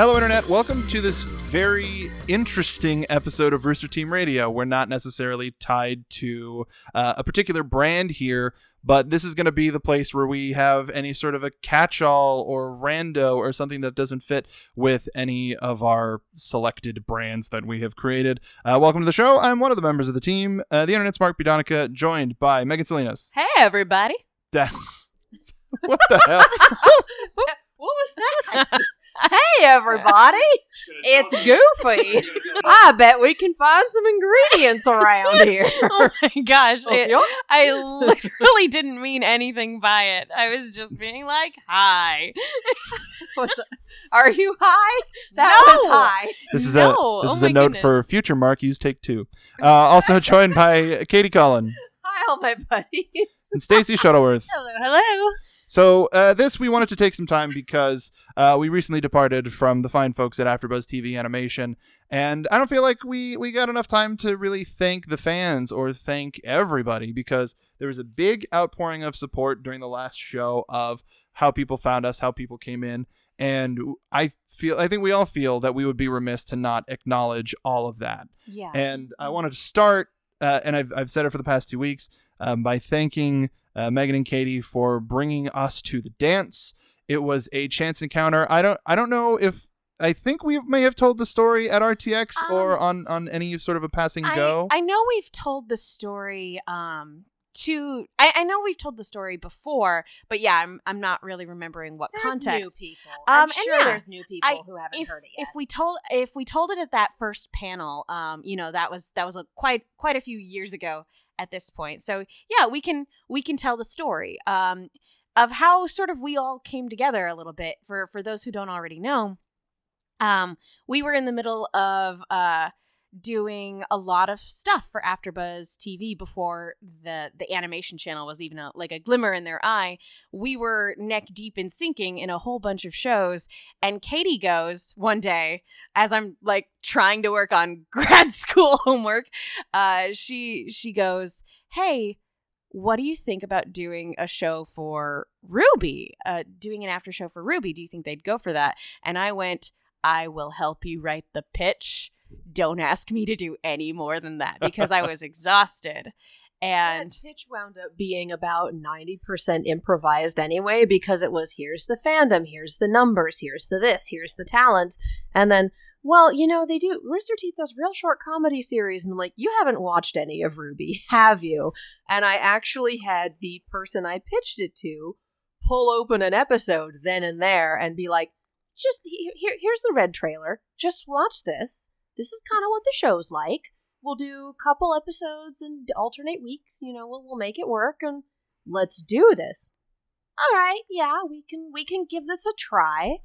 Hello, Internet. Welcome to this very interesting episode of Rooster Team Radio. We're not necessarily tied to uh, a particular brand here, but this is going to be the place where we have any sort of a catch all or rando or something that doesn't fit with any of our selected brands that we have created. Uh, welcome to the show. I'm one of the members of the team, uh, the Internet's Mark Bidonica, joined by Megan Salinas. Hey, everybody. What the hell? what was that? hey, everybody. It's Goofy. I bet we can find some ingredients around here. oh my gosh. Oh, it- I literally didn't mean anything by it. I was just being like, hi. Was Are you high? That No. was high. This is No, a this oh is a my note for future Mark. Use take two. Uh, also joined by Katie Collin. Hi, all my buddies. and Stacy Shuttleworth. Hello, hello. So uh, this we wanted to take some time because uh, we recently departed from the fine folks at AfterBuzz TV Animation, and I don't feel like we we got enough time to really thank the fans or thank everybody because there was a big outpouring of support during the last show of how people found us, how people came in, and I feel I think we all feel that we would be remiss to not acknowledge all of that. Yeah. And I wanted to start, uh, and I've, I've said it for the past two weeks, um, by thanking uh, Megan and Katie for bringing us to the dance. It was a chance encounter. I don't I don't know if I think we may have told the story at RTX or on on any sort of a passing I, go. I know we've told the story um to I, I know we've told the story before, but yeah, I'm I'm not really remembering what There's context. new people. Um, I'm and sure yeah, there's new people I- who haven't if, heard it yet. if we told if we told it at that first panel, um, you know, that was that was a quite quite a few years ago at this point. So yeah, we can we can tell the story um, of how sort of we all came together a little bit. For for those who don't already know, um, we were in the middle of uh doing a lot of stuff for AfterBuzz TV before the the animation channel was even a, like a glimmer in their eye. We were neck deep in sinking in a whole bunch of shows, and Katie goes one day as I'm like trying to work on grad school homework. Uh, she she goes, "Hey." What do you think about doing a show for RWBY? Uh, doing an after show for RWBY? Do you think they'd go for that? And I went, I will help you write the pitch don't ask me to do any more than that because I was exhausted. And that pitch wound up being about 90% improvised anyway because it was here's the fandom, here's the numbers, here's the this, here's the talent. And then, well, you know, they do Rooster Teeth does real short comedy series. And I'm like, you haven't watched any of RWBY, have you? And I actually had the person I pitched it to pull open an episode then and there and be like, just he- here, here's the red trailer. Just watch this. This is kind of what the show's like we'll do a couple episodes and alternate weeks. You know, we'll we'll make it work and let's do this. All right, yeah, we can we can give this a try.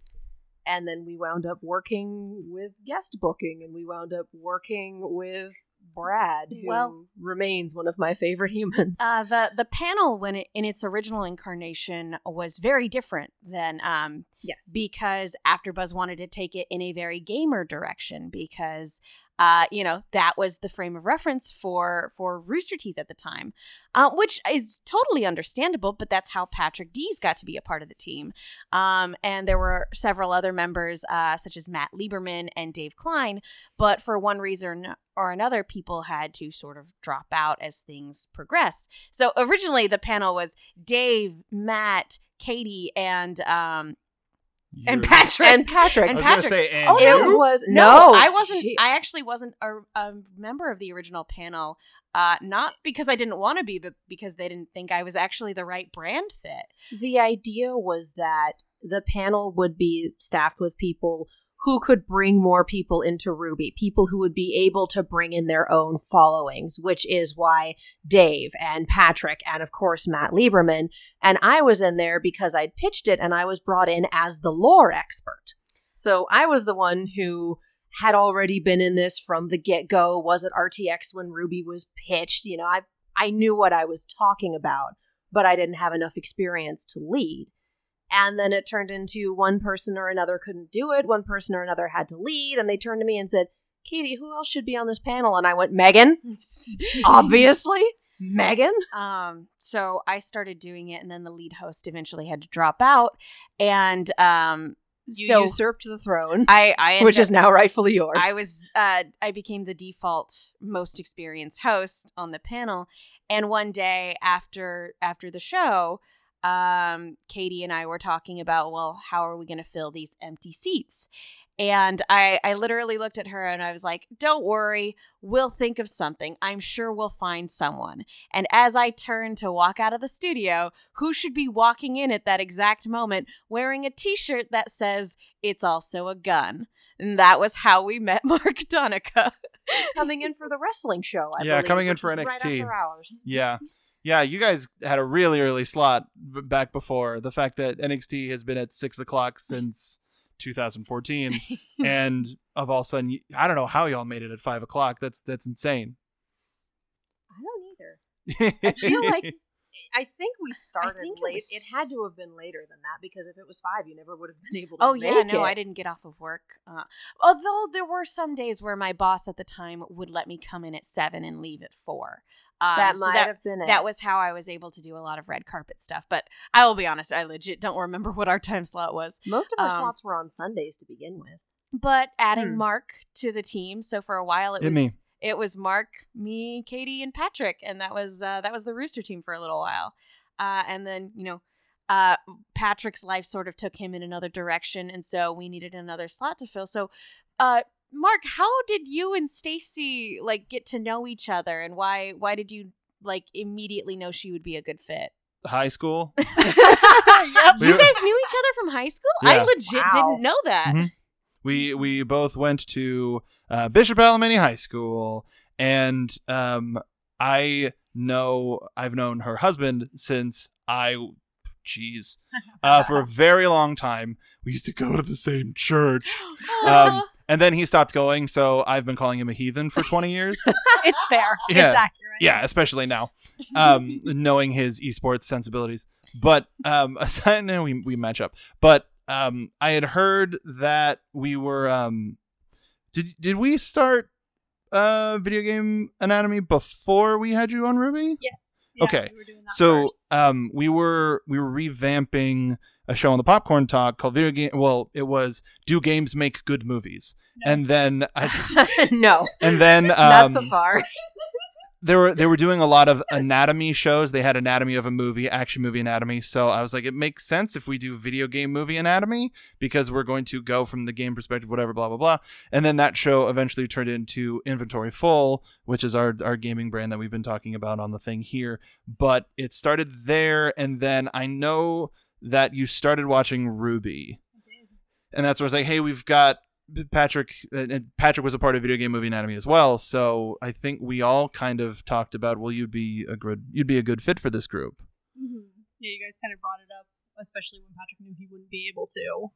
And then we wound up working with guest booking, and we wound up working with Brad, who Well- remains one of my favorite humans. uh, the the panel, when it, in its original incarnation, was very different than um, yes, because AfterBuzz wanted to take it in a very gamer direction because uh, you know that was the frame of reference for for Rooster Teeth at the time, uh, which is totally understandable. But that's how Patrick Dees got to be a part of the team, um, and there were several other members uh, such as Matt Lieberman and Dave Klein. But for one reason or another, people had to sort of drop out as things progressed. So originally, the panel was Dave, Matt, Katie, and um, and You're- Patrick. and Patrick. I and was Patrick- say, and Oh, it was no, no, I wasn't. she- I actually wasn't a, a member of the original panel. Uh, not because I didn't want to be, but because they didn't think I was actually the right brand fit. the idea was that the panel would be staffed with people who could bring more people into RWBY, people who would be able to bring in their own followings, which is why Dave and Patrick and of course Matt Lieberman and I was in there because I'd pitched it and I was brought in as the lore expert. So I was the one who had already been in this from the get-go, was at RTX when RWBY was pitched, you know, I I knew what I was talking about but I didn't have enough experience to lead. And then it turned into one person or another couldn't do it, one person or another had to lead, and they turned to me and said, Katie, who else should be on this panel? And I went, Megan, obviously. Megan? Um, so I started doing it, and then the lead host eventually had to drop out, and um, You so usurped the throne, I, I which up- is now rightfully yours. I was uh I became the default most experienced host on the panel and one day after after the show um Katie and I were talking about well how are we going to fill these empty seats and I I literally looked at her and I was like don't worry we'll think of something I'm sure we'll find someone and as I turned to walk out of the studio who should be walking in at that exact moment wearing a t-shirt that says it's also a gun and that was how we met Mark Donica. coming in for the wrestling show. I Yeah, believe, coming in for was Right NXT. after hours. Yeah. Yeah, you guys had a really early slot back before. The fact that NXT has been at six o'clock since 2014, and of all of a sudden, I don't know how y'all made it at five o'clock. That's that's insane. I don't either. I feel like I think we started think it late. was- It, had to have been later than that because if it was five, you never would have been able to. Oh yeah, no, it. I didn't get off of work. Uh, although there were some days where my boss at the time would let me come in at seven and leave at four. Um, That so might that, have been it. that was how I was able to do a lot of red carpet stuff. But I will be honest, I legit don't remember what our time slot was. most of our um, slots were on Sundays to begin with. But adding Hmm. Mark to the team, so for a while it Hit was me. It was Mark, me, Katie, and Patrick, and that was uh, that was the Rooster team for a little while. Uh, and then you know, uh, Patrick's life sort of took him in another direction, and so we needed another slot to fill. So, uh, Mark, how did you and Stacy like get to know each other, and why why did you like immediately know she would be a good fit? High school. You guys knew each other from high school? I legit Wow. didn't know that. Mhm. We we both went to uh, Bishop Alemany High School, and um, I know I've known her husband since I, jeez, uh, for a very long time. We used to go to the same church, um, and then he stopped going. So I've been calling him a heathen for twenty years. it's fair. Yeah. It's accurate. yeah, especially now, um, knowing his esports sensibilities. But um, aside, no, we we match up. But um, I had heard that we were um, did did we start uh video game anatomy before we had you on RWBY? Yes. Yeah, Okay. we were doing that So first. um, we were we were revamping a show on the Popcorn Talk called Video Game. Well, it was Do Games Make Good Movies? No. And then I, no, and then um, not so far. They were they were doing a lot of anatomy shows. They had anatomy of a movie, action movie anatomy. So I was like, it makes sense if we do video game movie anatomy because we're going to go from the game perspective, whatever, blah blah blah. And then that show eventually turned into Inventory Full, which is our our gaming brand that we've been talking about on the thing here. But it started there, and then I know that you started watching RWBY, and that's where I was like, hey, we've got Patrick and Patrick was a part of Video Game Movie Anatomy as well. So I think we all kind of talked about, well, you'd be a good you'd be a good fit for this group. Mhm. Yeah, you guys kind of brought it up, especially when Patrick knew he wouldn't be able to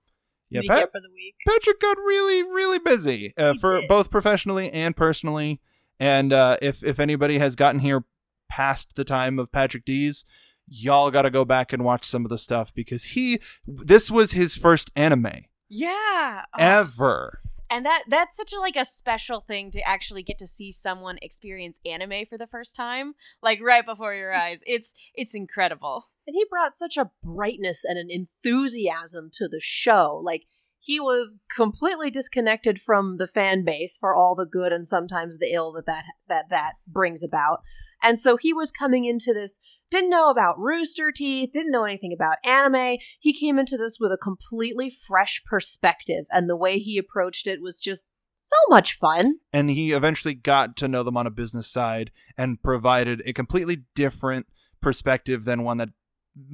Yeah, make Pat- it for the week. Patrick got really really busy uh, for did. both professionally and personally. And uh, if if anybody has gotten here past the time of Patrick D's, y'all got to go back and watch some of the stuff because he this was his first anime Yeah. Oh, ever. and that that's such a like a special thing to actually get to see someone experience anime for the first time, like right before your eyes. It's it's incredible. And he brought such a brightness and an enthusiasm to the show. Like he was completely disconnected from the fan base for all the good and sometimes the ill that that that, that brings about. And so he was coming into this didn't know about Rooster Teeth, didn't know anything about anime. He came into this with a completely fresh perspective and the way he approached it was just so much fun. and he eventually got to know them on a business side and provided a completely different perspective than one that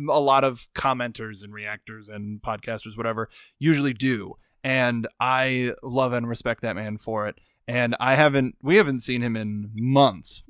a lot of commenters and reactors and podcasters whatever usually do and i love and respect that man for it and i haven't we haven't seen him in months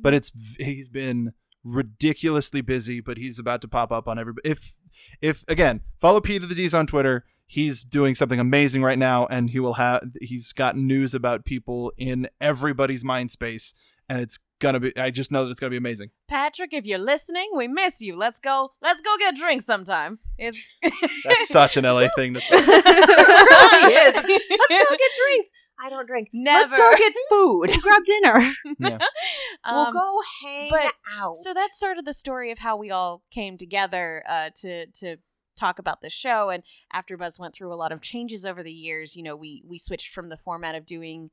but it's he's been ridiculously busy but he's about to pop up on everybody. if if again follow p to the d's on twitter he's doing something amazing right now and he will have he's got news about people in everybody's mind space and it's gonna be i just know that it's gonna be amazing Patrick, if you're listening, we miss you. Let's go. Let's go get drinks sometime. It's that's such an la thing to say it really is. Let's go get drinks. I don't drink. Never. Let's go get food. Grab dinner. yeah we'll Um, go hang but- out. So that's sort of the story of how we all came together uh, to to talk about the show. And AfterBuzz went through a lot of changes over the years. You know, we we switched from the format of doing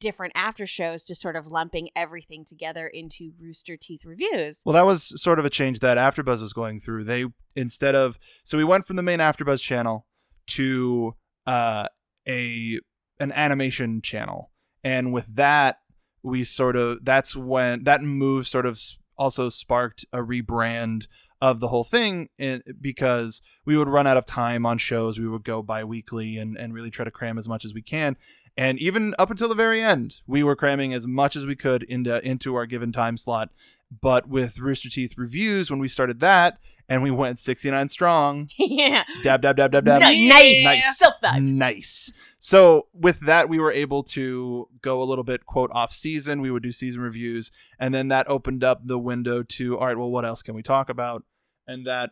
different after shows to sort of lumping everything together into Rooster Teeth reviews. Well, that was sort of a change that AfterBuzz was going through. They instead of so we went from the main AfterBuzz channel to uh, a an animation channel, and with that, we sort of that's when that move sort of also sparked a rebrand of the whole thing because we would run out of time on shows. We would go bi-weekly and, and really try to cram as much as we can. And even up until the very end, we were cramming as much as we could into into our given time slot. But with Rooster Teeth reviews, when we started that and we went 69 strong, yeah. dab, dab, dab, dab, dab. Nice. Nice. Self dive. Nice. So with that, we were able to go a little bit quote off season. We would do season reviews, and then that opened up the window to all right. Well, what else can we talk about? And that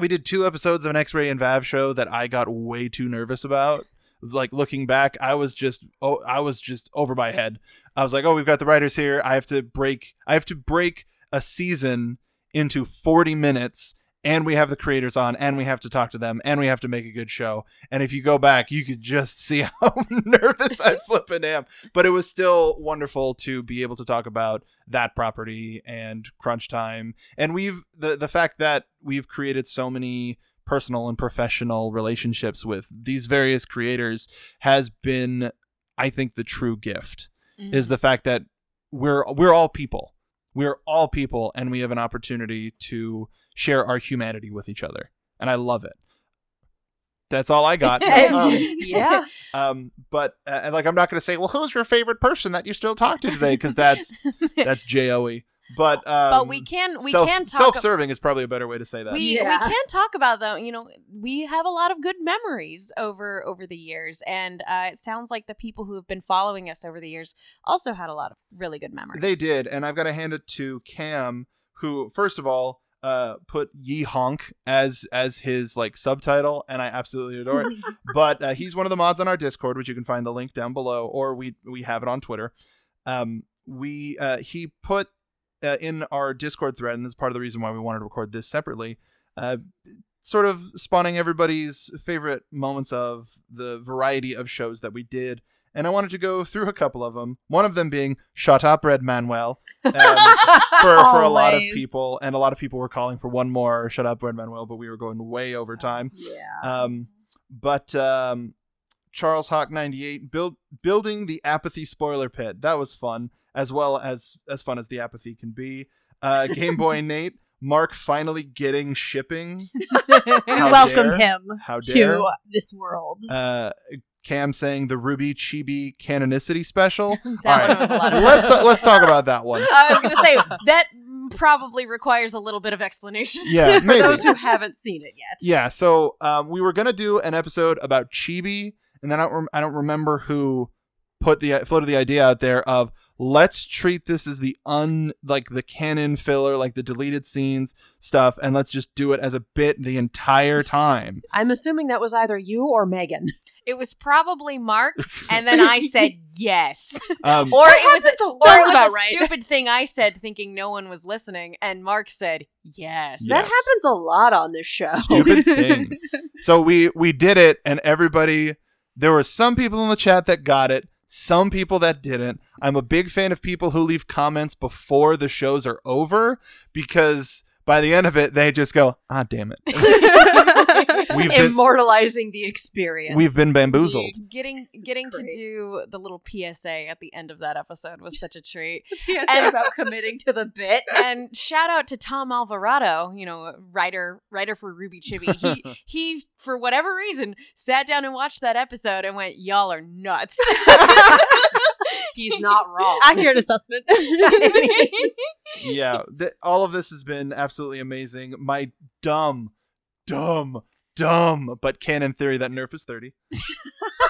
we did two episodes of an X-ray and Vav show that I got way too nervous about. Like looking back, I was just oh, I was just over my head. I was like, oh, we've got the writers here. I have to break. I have to break a season into 40 minutes and we have the creators on and we have to talk to them and we have to make a good show and if you go back you could just see how nervous i flippin' am but it was still wonderful to be able to talk about that property and crunch time and we've the the fact that we've created so many personal and professional relationships with these various creators has been i think the true gift is the fact that we're we're all people. We're all people and we have an opportunity to share our humanity with each other. And I love it. That's all I got. Um, just- yeah. um, but uh, and, like I'm not going to say, well, who's your favorite person that you still talk to today? Because that's that's Joe. But um, but we can we self, can talk self-serving is probably a better way to say that. we Yeah. we can talk about them. You know, we have a lot of good memories over over the years, and uh, it sounds like the people who have been following us over the years also had a lot of really good memories. They did, and I've got to hand it to Cam, who first of all uh, put Yee Honk" as as his like subtitle, and I absolutely adore it. but uh, he's one of the mods on our Discord, which you can find the link down below, or we we have it on Twitter. Um, we uh, he put uh, in our Discord thread, and that's part of the reason why we wanted to record this separately. Uh, sort of spawning everybody's favorite moments of the variety of shows that we did. And I wanted to go through a couple of them. One of them being "Shut Up, Red Manuel," um, for for a lot of people, and a lot of people were calling for one more "Shut Up, Red Manuel," but we were going way over time. Yeah. Um, but um, Charles Hawk ninety eight build building the apathy spoiler pit that was fun as well as as fun as the apathy can be. Uh, Game Boy Nate Mark finally getting shipping. How Welcome dare. him How dare to this world. uh, Cam saying the RWBY Chibi canonicity special. That All one was a lot of let's fun. let's talk about that one. I was gonna say that probably requires a little bit of explanation. Yeah, For maybe. those who haven't seen it yet. Yeah, so um, we were gonna do an episode about Chibi, and then I don't, rem- I don't remember who put the floated the idea out there of let's treat this as the un like the canon filler, like the deleted scenes stuff, and let's just do it as a bit the entire time. I'm assuming that was either you or Megan. It was probably Mark, and then I said yes, Um, or it was a, happens a or it was about a right. stupid thing I said, thinking no one was listening, and Mark said yes. That happens a lot on this show. stupid things. So we we did it, and everybody. There were some people in the chat that got it. Some people that didn't. I'm a big fan of people who leave comments before the shows are over because by the end of it, they just go, "Ah, damn it, we've been Immortalizing the experience. we've been bamboozled." Getting getting to do the little PSA at the end of that episode was such a treat. PSA And- about committing to the bit. and shout out to Tom Alvarado, you know, writer writer for RWBY Chibi. He he for whatever reason sat down and watched that episode and went, "Y'all are nuts." He's not wrong. Accurate assessment. yeah, th- all of this has been absolutely amazing. My dumb, dumb, dumb, but canon theory that Nerf is thirty.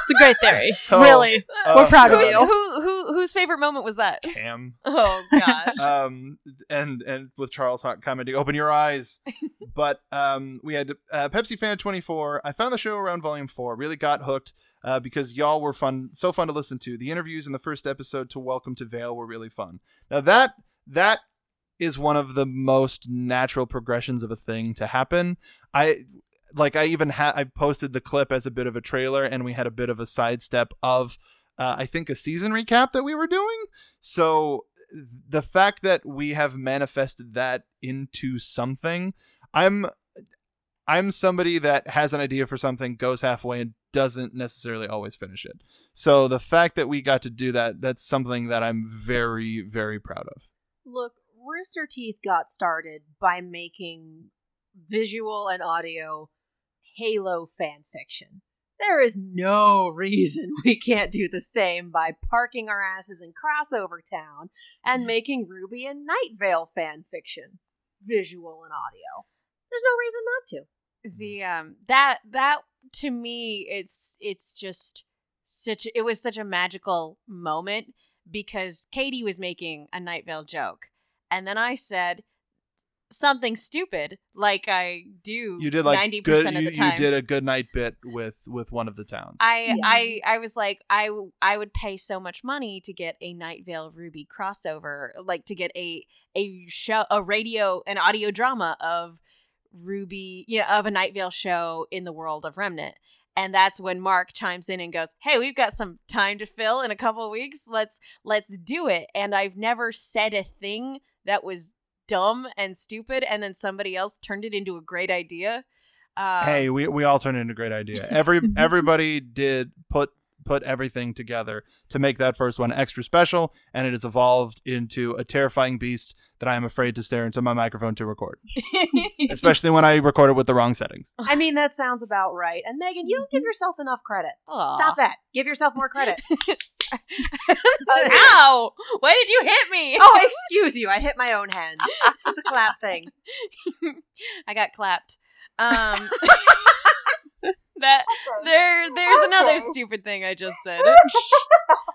It's a great theory. So, really. uh, We're proud of Who's, you. who who whose favorite moment was that? Cam. Oh gosh. um and and with charles hawk commenting open your eyes but um we had uh, pepsi fan 24 i found the show around volume 4 really got hooked uh, because y'all were fun so fun to listen to the interviews in the first episode to welcome to vale were really fun now that that is one of the most natural progressions of a thing to happen i like I even had I posted the clip as a bit of a trailer, and we had a bit of a sidestep of uh, I think a season recap that we were doing. So the fact that we have manifested that into something, I'm I'm somebody that has an idea for something, goes halfway, and doesn't necessarily always finish it. So the fact that we got to do that, that's something that I'm very, very proud of. Look, Rooster Teeth got started by making visual and audio Halo fan fiction. There is no reason we can't do the same by parking our asses in crossover town and making RWBY and Night Vale fan fiction, visual and audio. There's no reason not to. the um that that to me it's it's just such it was such a magical moment because Katie was making a Night Vale joke and then I said something stupid like I do You did like 90% good. of the time. you did a good night bit with with one of the towns. I Yeah. I I was like I I would pay so much money to get a Night Vale RWBY crossover, like to get a a show a radio an audio drama of RWBY, you know, of a Night Vale show in the world of Remnant. And that's when Mark chimes in and goes, "Hey, we've got some time to fill in a couple of weeks. Let's let's do it." And I've never said a thing that was dumb and stupid and then somebody else turned it into a great idea. Uh, hey, we we all turned into a great idea. Every everybody did put put everything together to make that first one extra special, and it has evolved into a terrifying beast that I am afraid to stare into my microphone to record, especially when I record it with the wrong settings. I mean, that sounds about right. And Megan, you don't give yourself enough credit. Aw. Stop that. Give yourself more credit. Ow! Why did you hit me? oh, excuse you. I hit my own hand. It's a clap thing. I got clapped. Um, that there, there's another stupid thing I just said.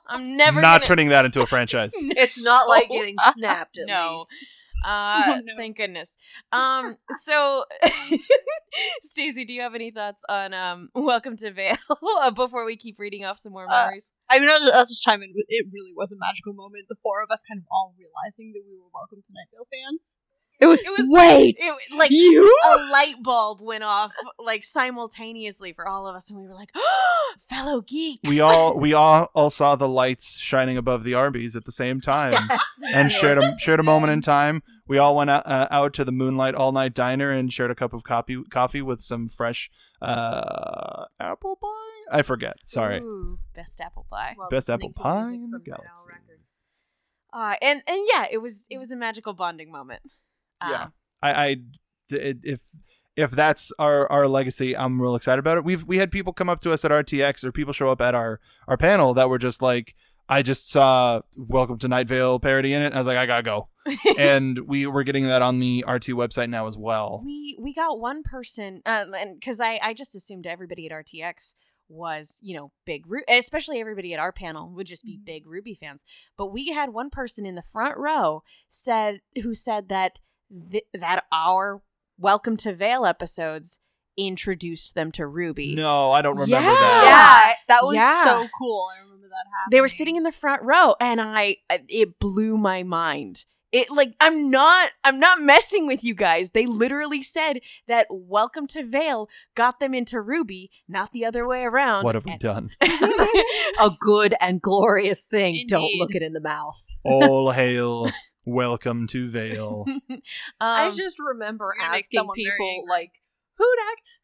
I'm never Not gonna, turning that into a franchise. It's not like getting snapped at No. least. Uh, Oh, no. thank goodness. Um, so Stacey, do you have any thoughts on um Welcome to Vale before we keep reading off some more Uh, memories? I mean, I'll just, I'll just chime in. It really was a magical moment. The four of us kind of all realizing that we were welcome to Night Vale fans. It was. It was Wait. it, like you? a light bulb went off like simultaneously for all of us, and we were like, "Fellow geeks!" We all we all, all saw the lights shining above the Arby's at the same time. and shared a shared a moment in time. We all went out, uh, out to the Moonlight All Night Diner and shared a cup of coffee coffee with some fresh uh, apple pie. I forget. Sorry. Ooh, best apple pie. While Best apple pie in the galaxy. Records. Uh, and and yeah, it was it was a magical bonding moment. Yeah. I, I if if that's our our legacy, I'm real excited about it. We've we had people come up to us at RTX or people show up at our our panel that were just like, I just saw Welcome to Night Vale parody in it. I was like, I gotta go, and we were getting that on the RT website now as well. we we got one person, um, and because I I just assumed everybody at RTX was you know big Ru- especially everybody at our panel would just be Mhm. big RWBY fans. But we had one person in the front row said who said that th- that our Welcome to Vale episodes introduced them to RWBY. No, I don't remember Yeah. that. Yeah, that was Yeah. so cool. I remember that happening. they were sitting in the front row and i it blew my mind it like i'm not i'm not messing with you guys they literally said that welcome to vale got them into RWBY not the other way around What have we And- done? A good and glorious thing. Don't look it in the mouth. All hail, welcome to Vale. I Um, just remember You're gonna make asking people like, "Who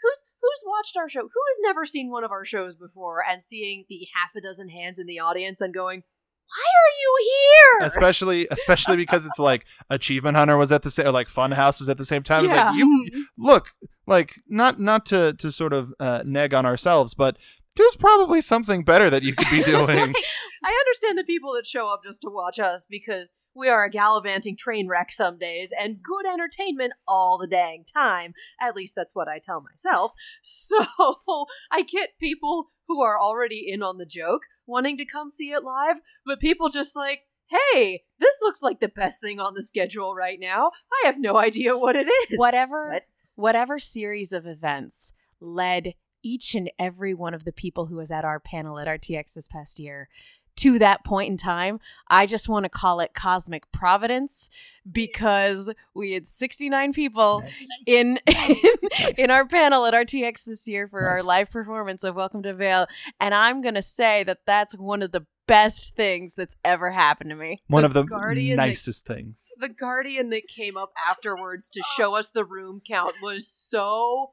who's who's watched our show? Who has never seen one of our shows before?" And seeing the half a dozen hands in the audience and going, "Why are you here?" especially especially because it's like Achievement Hunter was at the same, or like Funhaus was at the same time. It's Yeah. like you look like not not to to sort of uh, neg on ourselves, but there's probably something better that you could be doing. Like, I understand the people that show up just to watch us because we are a gallivanting train wreck some days and good entertainment all the dang time. At least that's what I tell myself. So I get people who are already in on the joke wanting to come see it live, but people just like, hey, this looks like the best thing on the schedule right now. I have no idea what it is. whatever What? whatever series of events led each and every one of the people who was at our panel at RTX this past year to that point in time, I just want to call it cosmic providence because we had 69 people Nice. in Nice. in our panel at RTX this year for our live performance of Welcome to Vale, and I'm gonna say that that's one of the best things that's ever happened to me. One The of the Guardian that- nicest things. The guardian that came up afterwards to oh. show us the room count was so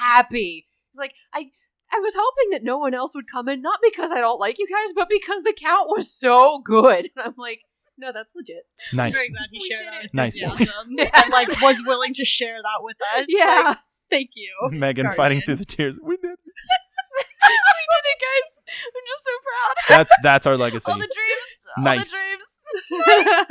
happy. It's like I I was hoping that no one else would come in, not because I don't like you guys, but because the count was so good. And I'm like, no, that's legit. Nice. Very glad he We shared did our it. Nice. enthusiasm and like was willing to share that with us. Yeah. Like, thank you. Megan Guardian. fighting through the tears. We did it. we did it, guys! I'm just so proud. That's that's our legacy. all the dreams, all Nice. the dreams.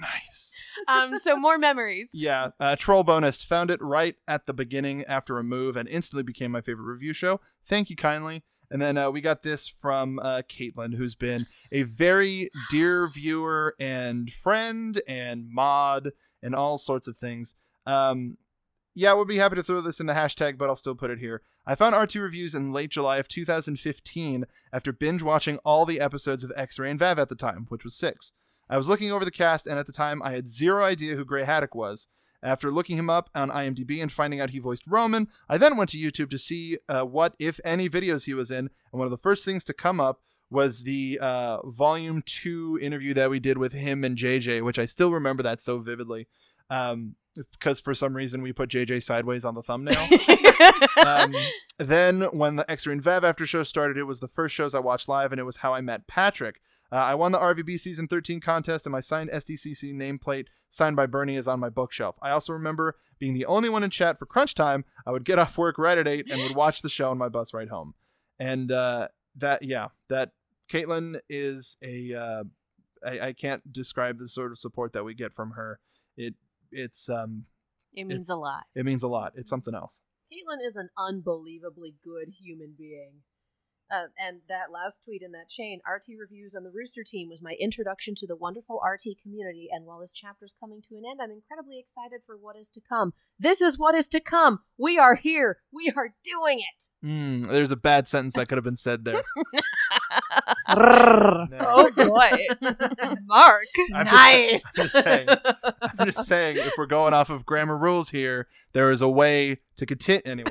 nice. Um, so more memories. Yeah, uh, Troll Bonus found it right at the beginning after a move and instantly became my favorite review show. Thank you kindly. And then uh, we got this from uh, Caitlin, who's been a very dear viewer and friend and mod and all sorts of things. Um, yeah, we'll be happy to throw this in the hashtag, but I'll still put it here. I found RT reviews in late July of 2015 after binge watching all the episodes of X Ray and Vav at the time, which was six. I was looking over the cast, and at the time, I had zero idea who Gray Haddock was. After looking him up on IMDb and finding out he voiced Roman, I then went to YouTube to see uh, what, if any, videos he was in. And one of the first things to come up was the uh, Volume 2 interview that we did with him and JJ, which I still remember that so vividly. Um, because for some reason we put JJ sideways on the thumbnail. um, then when the X-Ray and Vav after show started, it was the first shows I watched live, and it was how I met Patrick. Uh, I won the RVB season 13 contest, and my signed SDCC nameplate signed by Burnie is on my bookshelf. I also remember being the only one in chat for crunch time. I would get off work right at eight and would watch the show on my bus ride home. And uh, that, yeah, that Caitlin is a. Uh, I, I can't describe the sort of support that we get from her. It it's um it means a lot. it means a lot. It's something else. Caitlin is an unbelievably good human being. Uh, and that last tweet in that chain, RT Reviews on the Rooster Team, was my introduction to the wonderful RT community. And while this chapter's coming to an end, I'm incredibly excited for what is to come. This is what is to come. We are here. We are doing it. Mm, there's a bad sentence that could have been said there. Oh boy, Mark. I'm just- nice. I'm just saying. I'm just saying, if we're going off of grammar rules here, there is a way to continue. Anyway,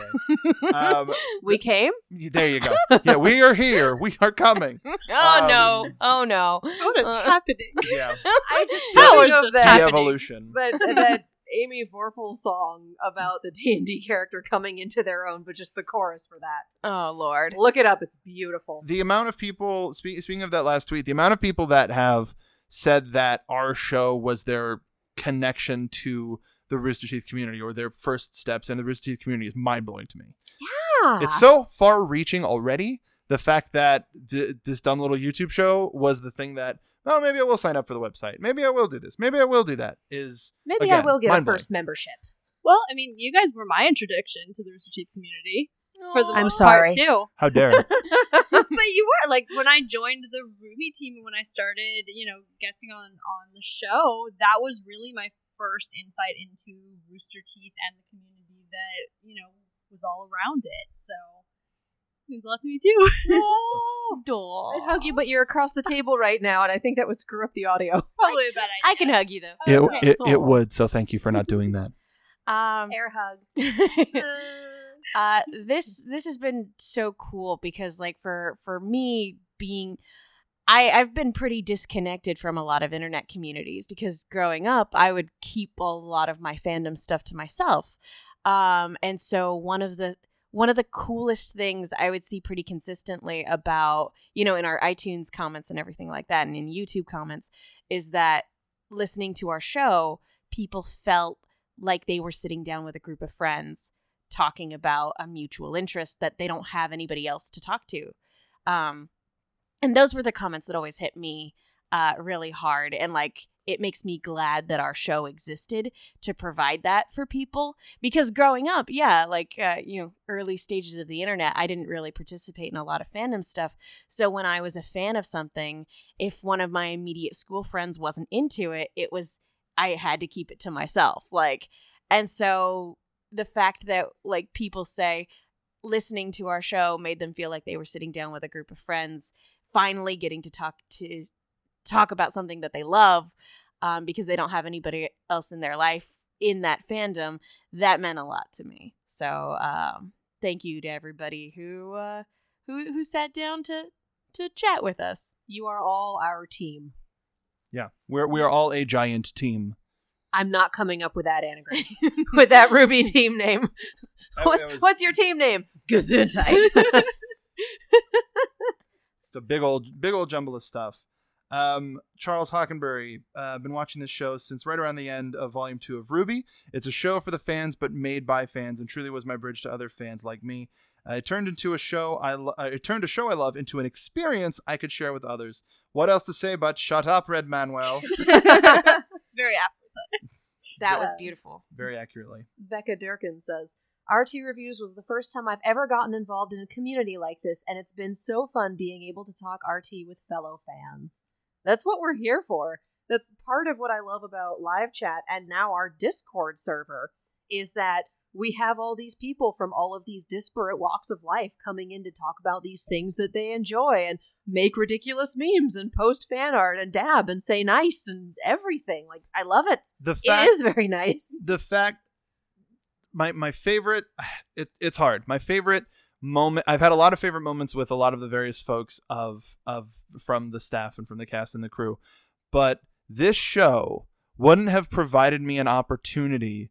um, We came. there you go. Yeah, we are here. We are coming. oh Um, no! Oh no! What is Uh, happening? Yeah, I just How think is of that. de-evolution. But that Amy Vorpahl song about the D and D character coming into their own, but just the chorus for that. Oh lord! Look it up; it's beautiful. the amount of people spe- speaking of that last tweet the amount of people that have said that our show was their connection to the rooster teeth community or their first steps in the rooster teeth community is mind-blowing to me Yeah. it's so far reaching already the fact that th- this dumb little youtube show was the thing that oh maybe i will sign up for the website maybe i will do this maybe i will do that is Maybe I will get a first membership. Well, I mean, you guys were my introduction to the Rooster Teeth community for the I'm most sorry. part too. how dare but you were like when I joined the RWBY team and when I started, you know, guesting on on the show. That was really my first insight into Rooster Teeth and the community that you know was all around it. So it means a lot to me too. Oh, I'd hug you, but you're across the table right now, and I think that would screw up the audio. Probably a bad idea. I can hug you though. it, Okay. it, it would so thank you for not doing that Um, Air hug. uh, this this has been so cool because like for for me being I, I've been pretty disconnected from a lot of internet communities because growing up, I would keep a lot of my fandom stuff to myself. Um, and so one of the one of the coolest things I would see pretty consistently about, you know, in our iTunes comments and everything like that, and in YouTube comments, is that listening to our show, people felt like they were sitting down with a group of friends talking about a mutual interest that they don't have anybody else to talk to. Um, and those were the comments that always hit me uh, really hard. And like, it makes me glad that our show existed to provide that for people. Because growing up, yeah, like, uh, you know, early stages of the internet, I didn't really participate in a lot of fandom stuff. So when I was a fan of something, if one of my immediate school friends wasn't into it, it was, I had to keep it to myself. Like, and so the fact that like people say listening to our show made them feel like they were sitting down with a group of friends finally getting to talk to talk about something that they love um, because they don't have anybody else in their life in that fandom that meant a lot to me so um, thank you to everybody who uh, who who sat down to to chat with us You are all our team. Yeah, we're we are all a giant team. I'm not coming up with that anagram with that RWBY team name. What's was- what's your team name? Gesundheit. It's a big old big old jumble of stuff. Um, Charles Hockenberry, uh, been watching this show since right around the end of Volume Two of RWBY. It's a show for the fans, but made by fans, and truly was my bridge to other fans like me. Uh, it turned into a show I lo- uh, it turned a show I love into an experience I could share with others. What else to say but shut up, Red Manuel? Very aptly put. that was beautiful Very accurately. Becca Durkin says, RT Reviews was the first time I've ever gotten involved in a community like this, and it's been so fun being able to talk RT with fellow fans. That's what we're here for. That's part of what I love about live chat and now our Discord server is that we have all these people from all of these disparate walks of life coming in to talk about these things that they enjoy and make ridiculous memes and post fan art and dab and say nice and everything. Like I love it. The It fact is very nice. the fact my my favorite it, it's hard my favorite moment i've had a lot of favorite moments with a lot of the various folks of of from the staff and from the cast and the crew but this show wouldn't have provided me an opportunity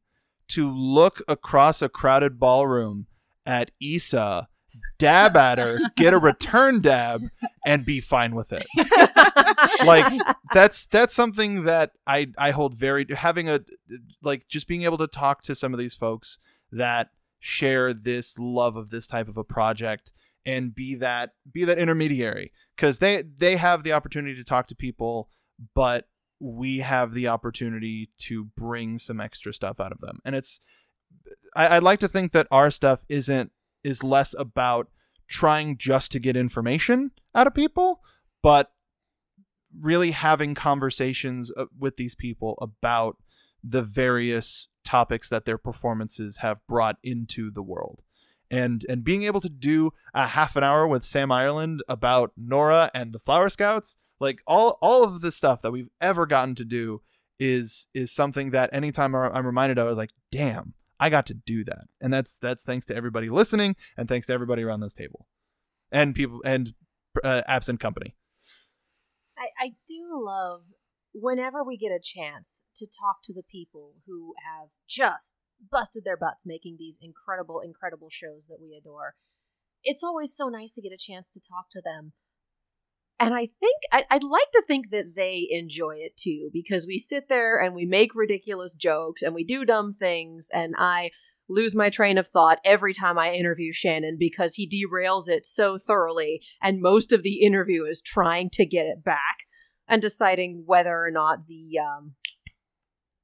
to look across a crowded ballroom at Issa, dab at her, get a return dab, and be fine with it. like that's that's something that I I hold very having a like just being able to talk to some of these folks that share this love of this type of a project and be that be that intermediary. Because they they have the opportunity to talk to people but we have the opportunity to bring some extra stuff out of them. And it's I, i'd like to think that our stuff isn't is less about trying just to get information out of people but really having conversations uh, with these people about the various topics that their performances have brought into the world. And and being able to do a half an hour with Sam Ireland about Nora and the Flower Scouts like all all of the stuff that we've ever gotten to do is is something that anytime I'm reminded of I was like damn I got to do that. And that's that's thanks to everybody listening and thanks to everybody around this table and people and uh, absent company. I, I do love whenever we get a chance to talk to the people who have just busted their butts making these incredible, incredible shows that we adore. It's always so nice to get a chance to talk to them. And I think, I'd like to think that they enjoy it too, because we sit there and we make ridiculous jokes and we do dumb things, and I lose my train of thought every time I interview Shannon because he derails it so thoroughly, and most of the interview is trying to get it back and deciding whether or not the um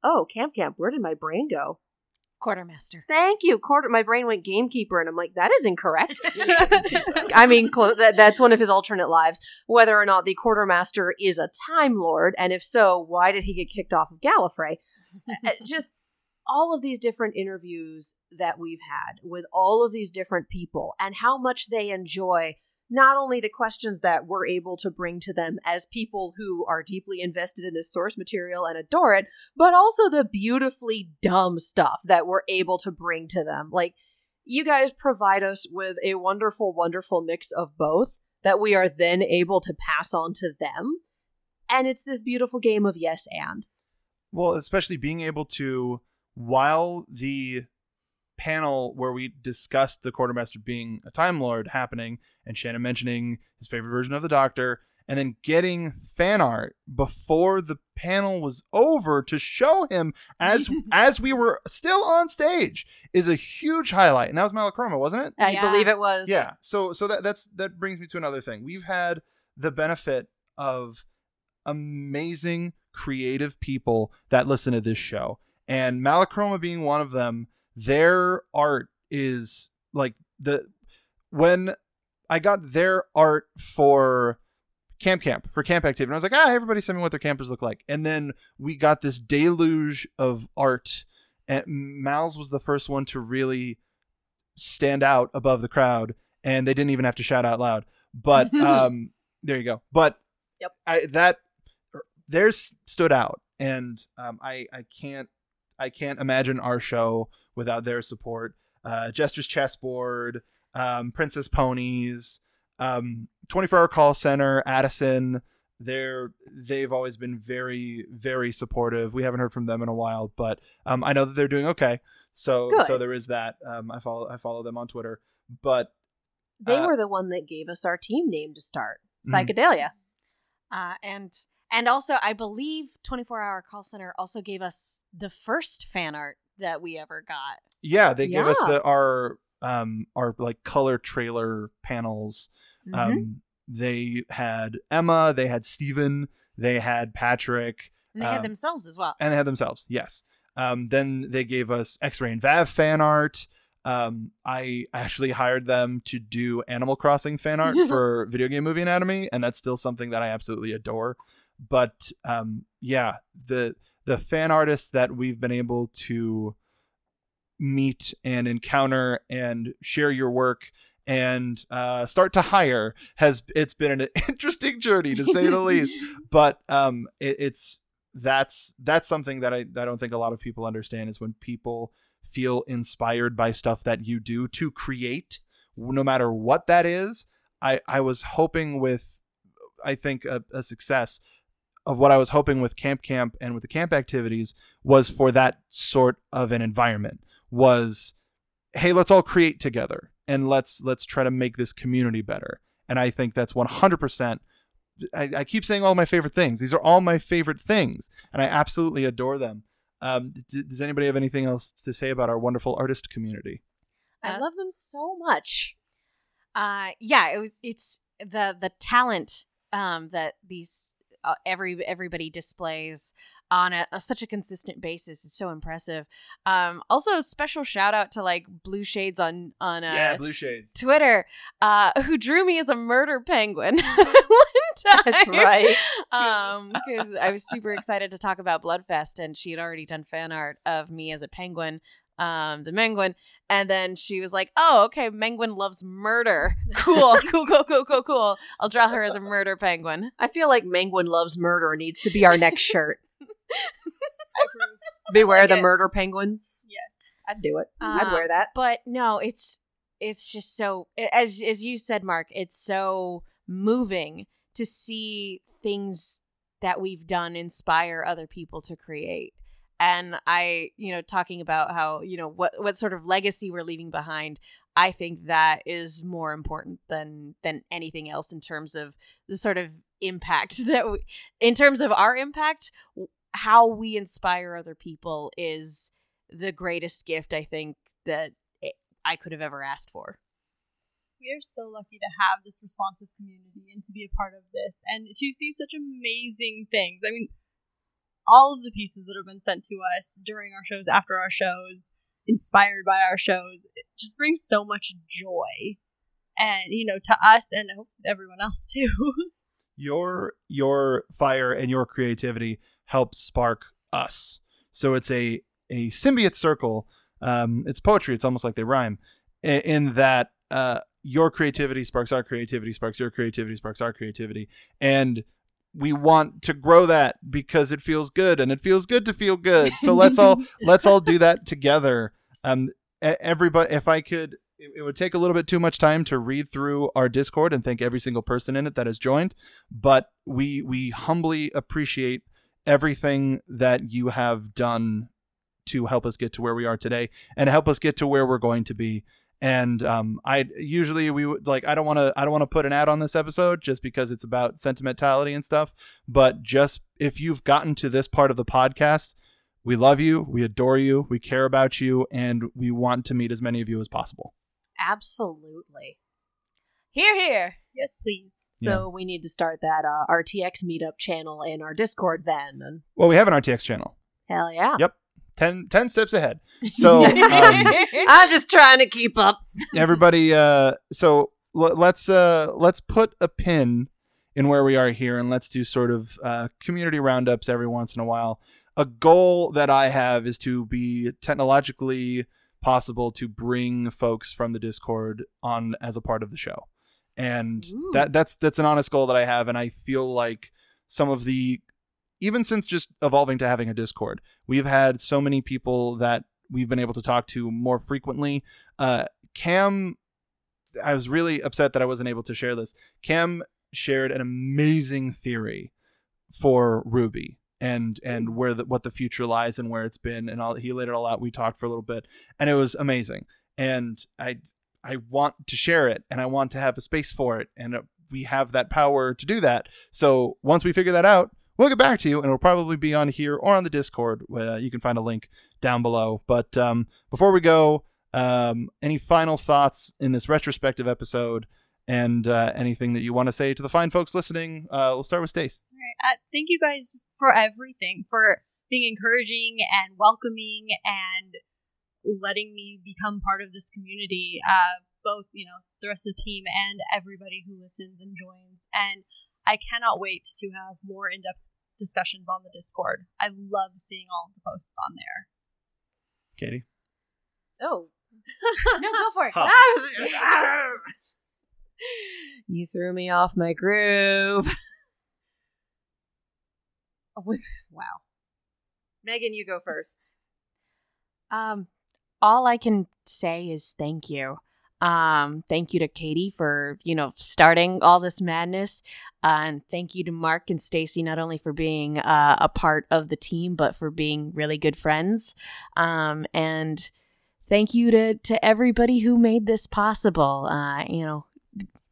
oh camp camp where did my brain go? Quartermaster. Thank you quarter my brain went gamekeeper and i'm like that is incorrect. I mean clo- that, that's one of his alternate lives whether or not the quartermaster is a time lord and if so why did he get kicked off of gallifrey? Uh, just all of these different interviews that we've had with all of these different people and how much they enjoy not only the questions that we're able to bring to them as people who are deeply invested in this source material and adore it, but also the beautifully dumb stuff that we're able to bring to them. Like, you guys provide us with a wonderful, wonderful mix of both that we are then able to pass on to them. And it's this beautiful game of yes and. Well, especially being able to, while the panel where we discussed the quartermaster being a time lord happening and Shannon mentioning his favorite version of the doctor and then getting fan art before the panel was over to show him as as we were still on stage is a huge highlight. And that was Malachroma wasn't it? I Yeah. believe it was. yeah. So so that that's that brings me to another thing. We've had the benefit of amazing creative people that listen to this show. And malachroma being one of them their art is like the when i got their art for camp camp for camp activity and i was like ah everybody send me what their campers look like and then we got this deluge of art and mal's was the first one to really stand out above the crowd and they didn't even have to shout out loud but um there you go. But Yep. I, that theirs stood out, and um, I I can't I can't imagine our show without their support. Uh, Jester's Chessboard, um, Princess Ponies, um, 24 Hour Call Center, Addison. They're they've always been very very supportive. We haven't heard from them in a while, but um, I know that they're doing okay. So Good. so there is that. Um, I follow I follow them on Twitter, but They Uh, were the one that gave us our team name to start. Mhm. Psychedelia. Uh, and and also, I believe 24 Hour Call Center also gave us the first fan art that we ever got. yeah, they give us the our um our like color trailer panels Mhm. Um, they had Emma, they had Steven, they had Patrick, And they Um, had themselves as well. and they had themselves. Yes. Um, then they gave us X-Ray and Vav fan art. Um, I actually hired them to do Animal Crossing fan art for Video Game Movie Anatomy, and that's still something that I absolutely adore. But um, yeah, the the fan artists that we've been able to meet and encounter and share your work and uh, start to hire has it's been an interesting journey to say the least. But um it, it's that's that's something that I, I don't think a lot of people understand is when people feel inspired by stuff that you do to create no matter what that is i i was hoping with i think a, a success of what i was hoping with camp camp and with the camp activities was for that sort of an environment was hey let's all create together and let's let's try to make this community better. And i think that's 100% I, I keep saying all my favorite things. These are all my favorite things and i absolutely adore them. Um, d- does anybody have anything else to say about our wonderful artist community? I Uh, love them so much. uh yeah it, it's the the talent um that these uh, every everybody displays on a, a such a consistent basis is so impressive. Um also a special shout out to like blue shades on on uh yeah blue shades. Twitter uh who drew me as a murder penguin That's right. um because i was super excited to talk about bloodfest and she had already done fan art of me as a penguin um the menguin and then she was like oh okay menguin loves murder cool cool cool cool cool cool i'll draw her as a murder penguin I feel like Menguin Loves Murder needs to be our next shirt. Beware like the it. murder penguins. Yes. I'd do it. Uh, I'd wear that. but no it's it's just so as as you said mark it's so moving to see things that we've done inspire other people to create and i you know talking about how you know what what sort of legacy we're leaving behind i think that is more important than than anything else in terms of the sort of impact that we in terms of our impact how we inspire other people is the greatest gift I think that I could have ever asked for. We are so lucky to have this responsive community and to be a part of this and to see such amazing things. I mean, all of the pieces that have been sent to us during our shows, after our shows, inspired by our shows, it just brings so much joy. And, you know, to us and everyone else too. your your fire and your creativity helps spark us so it's a a symbiote circle um it's poetry it's almost like they rhyme in, in that uh your creativity sparks our creativity sparks your creativity sparks our creativity and we want to grow that because it feels good and it feels good to feel good. So let's all let's all do that together. Um everybody if i could it would take a little bit too much time to read through our discord and thank every single person in it that has joined but we we humbly appreciate everything that you have done to help us get to where we are today and help us get to where we're going to be and um i usually we would like i don't want to i don't want to put an ad on this episode just because it's about sentimentality and stuff but just if you've gotten to this part of the podcast we love you we adore you we care about you and we want to meet as many of you as possible Absolutely. Here, here. yes, please. So we need to start that uh, RTX meetup channel in our Discord then. Well we have an rtx channel hell yeah. Yep. 10, 10 steps ahead so um, I'm just trying to keep up. everybody uh so l- let's uh let's put a pin in where we are here and let's do sort of uh community roundups every once in a while a goal that i have is to be technologically possible to bring folks from the discord on as a part of the show and Ooh. that that's that's an honest goal that I have, and I feel like some of the even since just evolving to having a Discord, we've had so many people that we've been able to talk to more frequently. Uh, Cam, I was really upset that I wasn't able to share this. Cam shared an amazing theory for RWBY and and where the, what the future lies and where it's been and all he laid it all out we talked for a little bit and it was amazing and i i want to share it and i want to have a space for it and we have that power to do that so once we figure that out we'll get back to you and it'll probably be on here or on the discord uh, you can find a link down below but um, before we go um, any final thoughts in this retrospective episode and uh, anything that you want to say to the fine folks listening uh, we'll start with stace Uh, thank you guys just for everything, for being encouraging and welcoming and letting me become part of this community. Uh, both, you know, the rest of the team and everybody who listens and joins. And I cannot wait to have more in depth discussions on the Discord. I love seeing all the posts on there. katie Oh. no, go for it. Huh. you threw me off my groove. Oh, wow. Megan, you go first. Um, all I can say is thank you. Um, thank you to Katie for you know starting all this madness, uh, and thank you to Mark and Stacy not only for being uh, a part of the team but for being really good friends. Um, and thank you to to everybody who made this possible. Uh, you know,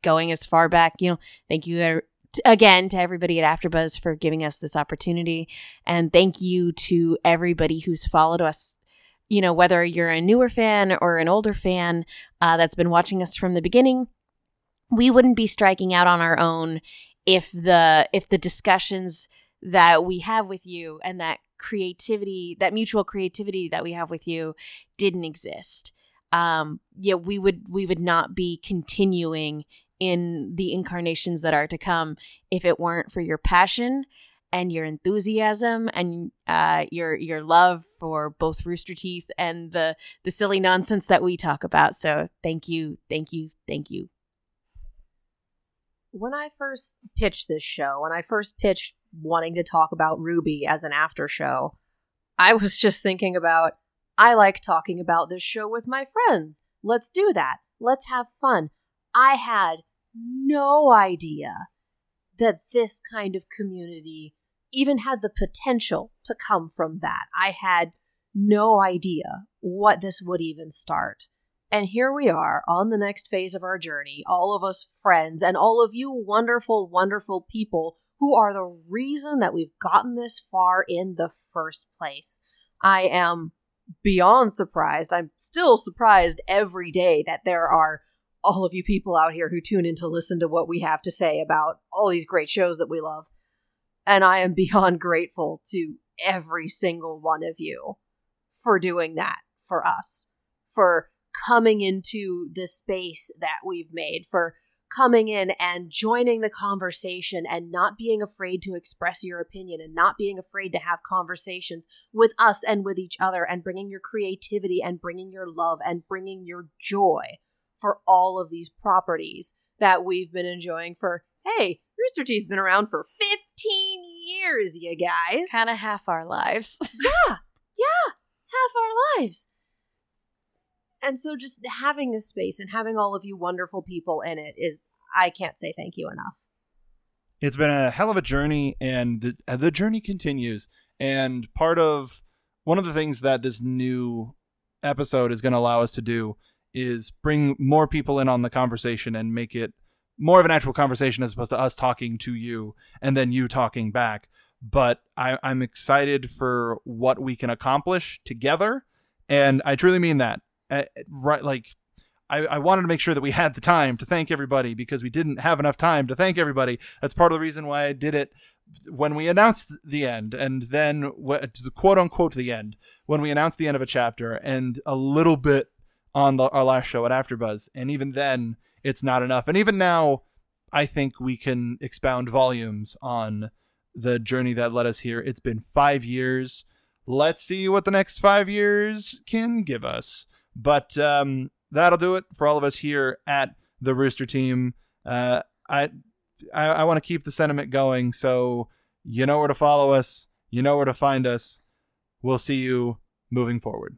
going as far back. You know, thank you uh, again to everybody at AfterBuzz for giving us this opportunity, and thank you to everybody who's followed us you know, whether you're a newer fan or an older fan uh, that's been watching us from the beginning, we wouldn't be striking out on our own if the if the discussions that we have with you and that creativity, that mutual creativity that we have with you, didn't exist. Um, yeah, we would we would not be continuing in the incarnations that are to come if it weren't for your passion and your enthusiasm and uh, your your love for both Rooster Teeth and the the silly nonsense that we talk about. So thank you, thank you, thank you. When I first pitched this show, when I first pitched wanting to talk about RWBY as an after show, I was just thinking about I like talking about this show with my friends. Let's do that. Let's have fun. I had no idea that this kind of community even had the potential to come from that. I had no idea what this would even start. And here we are on the next phase of our journey, all of us friends and all of you wonderful, wonderful people who are the reason that we've gotten this far in the first place. I am beyond surprised. I'm still surprised every day that there are all of you people out here who tune in to listen to what we have to say about all these great shows that we love. And I am beyond grateful to every single one of you for doing that for us, for coming into the space that we've made, for coming in and joining the conversation and not being afraid to express your opinion and not being afraid to have conversations with us and with each other and bringing your creativity and bringing your love and bringing your joy for all of these properties that we've been enjoying for, hey, Rooster Teeth's been around for 15 years, you guys. Kind of half our lives. Yeah, yeah, half our lives. And so just having this space and having all of you wonderful people in it is, I can't say thank you enough. it's been a hell of a journey and the, uh, the journey continues and part of one of the things that this new episode is going to allow us to do is bring more people in on the conversation and make it more of an actual conversation as opposed to us talking to you and then you talking back. But I, i'm excited for what we can accomplish together. And i truly mean that. Uh, right like I, I wanted to make sure that we had the time to thank everybody because we didn't have enough time to thank everybody. That's part of the reason why I did it when we announced the end, and then the quote unquote the end when we announced the end of a chapter, and a little bit on the, our last show at AfterBuzz, and even then it's not enough. And even now, I think we can expound volumes on the journey that led us here. It's been five years. Let's see what the next five years can give us. But um, that'll do it for all of us here at the Rooster Team. uh, I I, I want to keep the sentiment going. So you know where to follow us. You know where to find us. We'll see you moving forward.